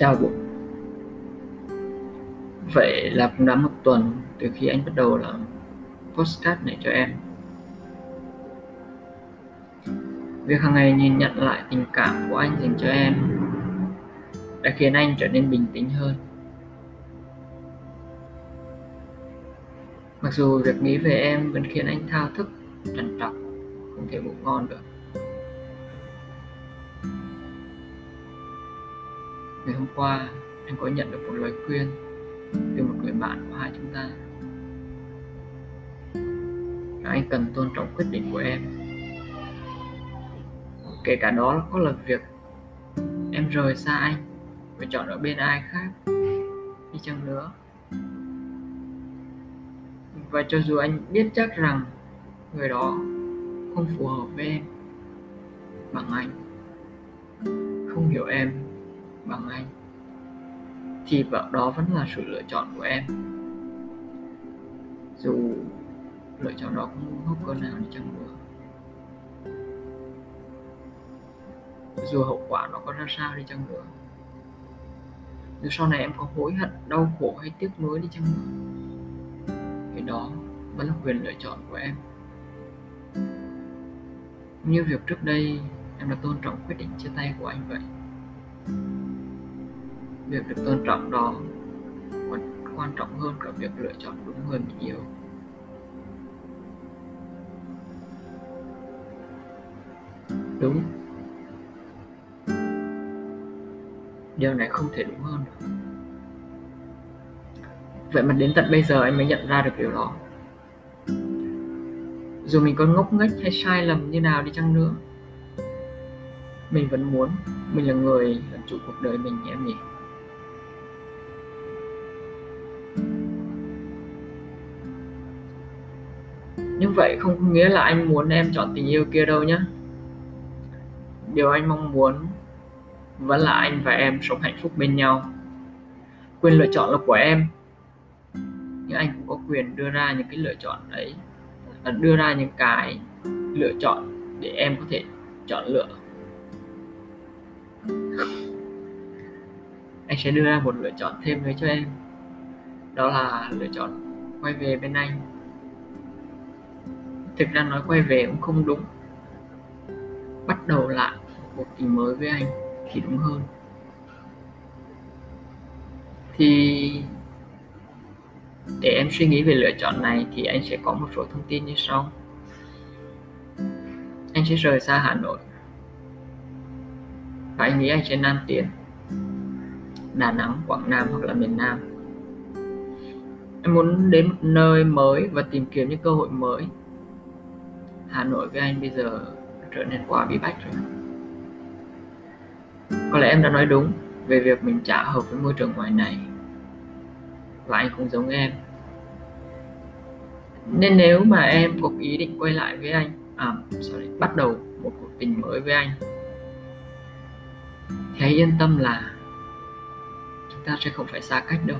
Chào Vũ Vậy là cũng đã một tuần từ khi anh bắt đầu làm postcard này cho em. Việc hàng ngày nhìn nhận lại tình cảm của anh dành cho em đã khiến anh trở nên bình tĩnh hơn. Mặc dù việc nghĩ về em vẫn khiến anh thao thức, trằn trọc, không thể ngủ ngon được. Ngày hôm qua, anh có nhận được một lời khuyên từ một người bạn của hai chúng ta. Anh cần tôn trọng quyết định của em. Kể cả đó có là việc em rời xa anh và chọn ở bên ai khác đi chăng nữa. Và cho dù anh biết chắc rằng người đó không phù hợp với em bằng anh không hiểu em bằng anh. Thì đó vẫn là sự lựa chọn của em. Dù lựa chọn đó không hốc cơ nào đi chăng nữa. Dù hậu quả nó có ra sao đi chăng nữa. Dù sau này em có hối hận, đau khổ hay tiếc nuối đi chăng nữa. Thì đó vẫn là quyền lựa chọn của em. Như việc trước đây em đã tôn trọng quyết định chia tay của anh vậy việc được tôn trọng đó còn quan trọng hơn cả việc lựa chọn đúng người mình yêu đúng. Điều này không thể đúng hơn. Được vậy mà đến tận bây giờ anh mới nhận ra được điều đó. Dù mình có ngốc nghếch hay sai lầm như nào đi chăng nữa, mình vẫn muốn mình là người làm chủ cuộc đời mình em nhỉ? Như vậy không có nghĩa là anh muốn em chọn tình yêu kia đâu nhé điều anh mong muốn vẫn là anh và em sống hạnh phúc bên nhau. Quyền lựa chọn là của em. Nhưng anh cũng có quyền đưa ra những cái lựa chọn đấy, à, đưa ra những cái lựa chọn để em có thể chọn lựa. Anh sẽ đưa ra một lựa chọn thêm nữa cho em. Đó là lựa chọn quay về bên anh thực ra nói quay về cũng không đúng. Bắt đầu lại một tình mới với anh thì đúng hơn. Thì để em suy nghĩ về lựa chọn này thì anh sẽ có một số thông tin như sau. Anh sẽ rời xa hà nội. Và anh nghĩ anh sẽ nam tiến đà nẵng, quảng nam hoặc là miền nam. Em muốn đến một nơi mới và tìm kiếm những cơ hội mới hà nội với anh bây giờ trở nên quá bí bách rồi. Có lẽ em đã nói đúng về việc mình chả hợp với môi trường ngoài này. Và anh cũng giống em. Nên nếu mà em có ý định quay lại với anh à sorry, bắt đầu một cuộc tình mới với anh, thì hãy yên tâm là chúng ta sẽ không phải xa cách đâu.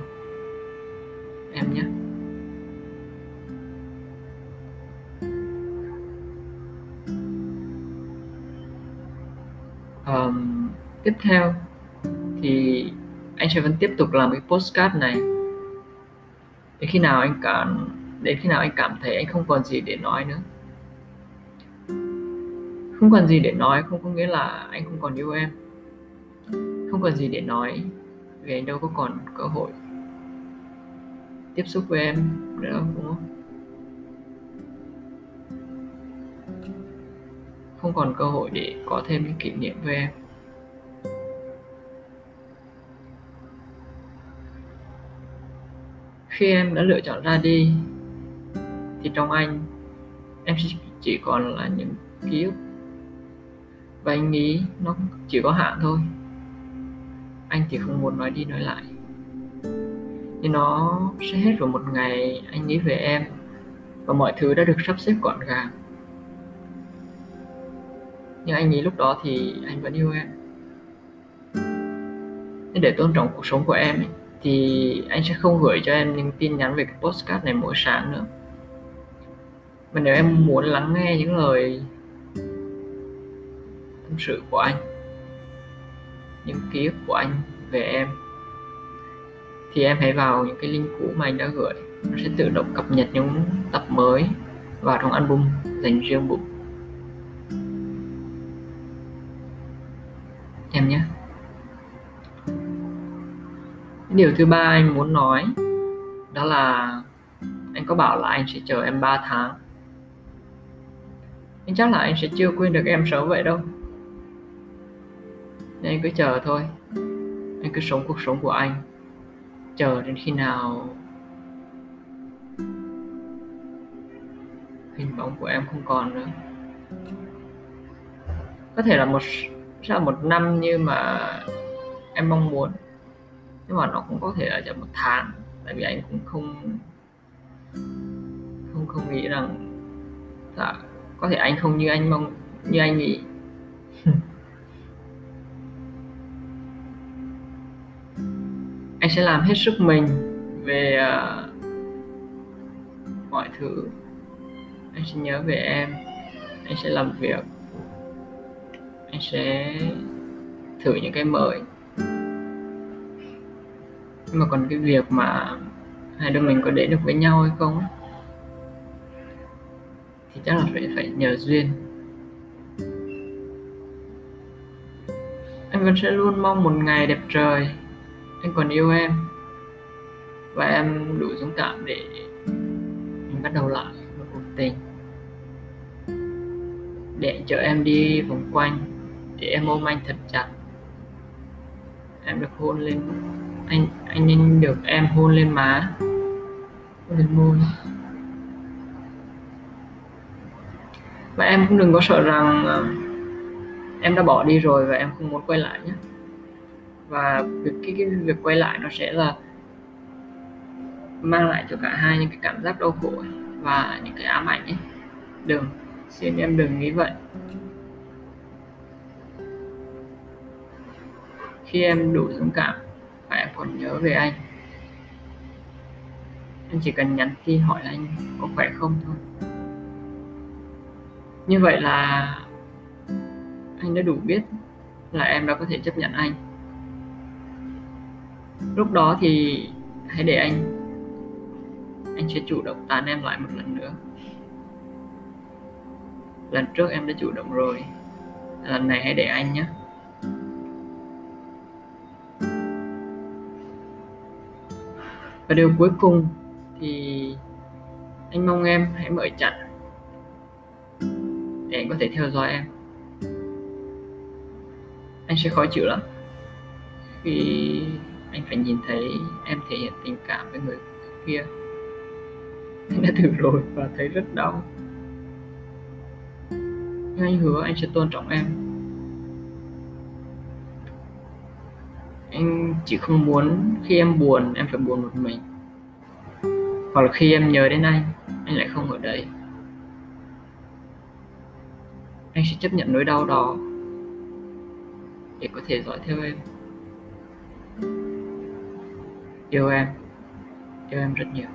Em nhé. Um, tiếp theo thì anh sẽ vẫn tiếp tục làm cái postcard này. Đến khi nào anh cảm đến khi nào anh cảm thấy anh không còn gì để nói nữa. Không còn gì để nói không có nghĩa là anh không còn yêu em. Không còn gì để nói vì anh đâu có còn cơ hội tiếp xúc với em nữa đúng không? Không còn cơ hội để có thêm những kỷ niệm với em. Khi em đã lựa chọn ra đi, thì trong anh, em chỉ còn là những ký ức. Và anh nghĩ nó chỉ có hạn thôi. Anh thì không muốn nói đi nói lại. Nhưng nó sẽ hết vào một ngày anh nghĩ về em và mọi thứ đã được sắp xếp gọn gàng nhưng anh nghĩ lúc đó thì anh vẫn yêu em. Nên để tôn trọng cuộc sống của em ấy, thì anh sẽ không gửi cho em những tin nhắn về cái postcard này mỗi sáng nữa. Mà nếu em muốn lắng nghe những lời tâm sự của anh những ký ức của anh về em thì em hãy vào những cái link cũ mà anh đã gửi. Nó sẽ tự động cập nhật những tập mới vào trong album dành riêng bụng điều thứ ba anh muốn nói đó là anh có bảo là anh sẽ chờ em 3 tháng. Anh chắc là anh sẽ chưa quên được em sớm vậy đâu. Nên anh cứ chờ thôi. Anh cứ sống cuộc sống của anh. Chờ đến khi nào hình bóng của em không còn nữa. Có thể là một sẽ là một năm như mà em mong muốn nhưng mà nó cũng có thể là chậm một tháng. Tại vì anh cũng không không không nghĩ rằng là có thể anh không như anh mong như anh nghĩ. Anh sẽ làm hết sức mình về uh, mọi thứ. Anh sẽ nhớ về em. Anh sẽ làm việc. Anh sẽ thử những cái mới nhưng mà còn cái việc mà hai đứa mình có đến được với nhau hay không thì chắc là phải phải nhờ duyên. Anh vẫn sẽ luôn mong một ngày đẹp trời. Anh còn yêu em. Và em đủ dũng cảm để mình bắt đầu lại một cuộc tình. Để chở em đi vòng quanh, để em ôm anh thật chặt em được hôn lên. Anh anh nên được em hôn lên má. Hôn lên môi. Và em cũng đừng có sợ rằng uh, em đã bỏ đi rồi và em không muốn quay lại nhé. Và việc cái, cái việc quay lại nó sẽ là mang lại cho cả hai những cái cảm giác đau khổ và những cái ám ảnh ấy đừng xin em đừng nghĩ vậy. Khi em đủ dũng cảm và em còn nhớ về anh. Em chỉ cần nhắn tin hỏi là anh có khỏe không thôi. Như vậy là anh đã đủ biết là em đã có thể chấp nhận anh. Lúc đó thì hãy để anh anh sẽ chủ động tán em lại một lần nữa. Lần trước em đã chủ động rồi. Lần này hãy để anh nhé. Và điều cuối cùng thì anh mong em hãy mở chặn để anh có thể theo dõi em. Anh sẽ khó chịu lắm khi anh phải nhìn thấy em thể hiện tình cảm với người kia. Anh đã thử rồi và thấy rất đau. Nhưng anh hứa anh sẽ tôn trọng em. Anh chỉ không muốn khi em buồn, em phải buồn một mình. Hoặc là khi em nhớ đến anh anh lại không ở đây. Anh sẽ chấp nhận nỗi đau đó để có thể dõi theo em. Yêu em. Yêu em rất nhiều.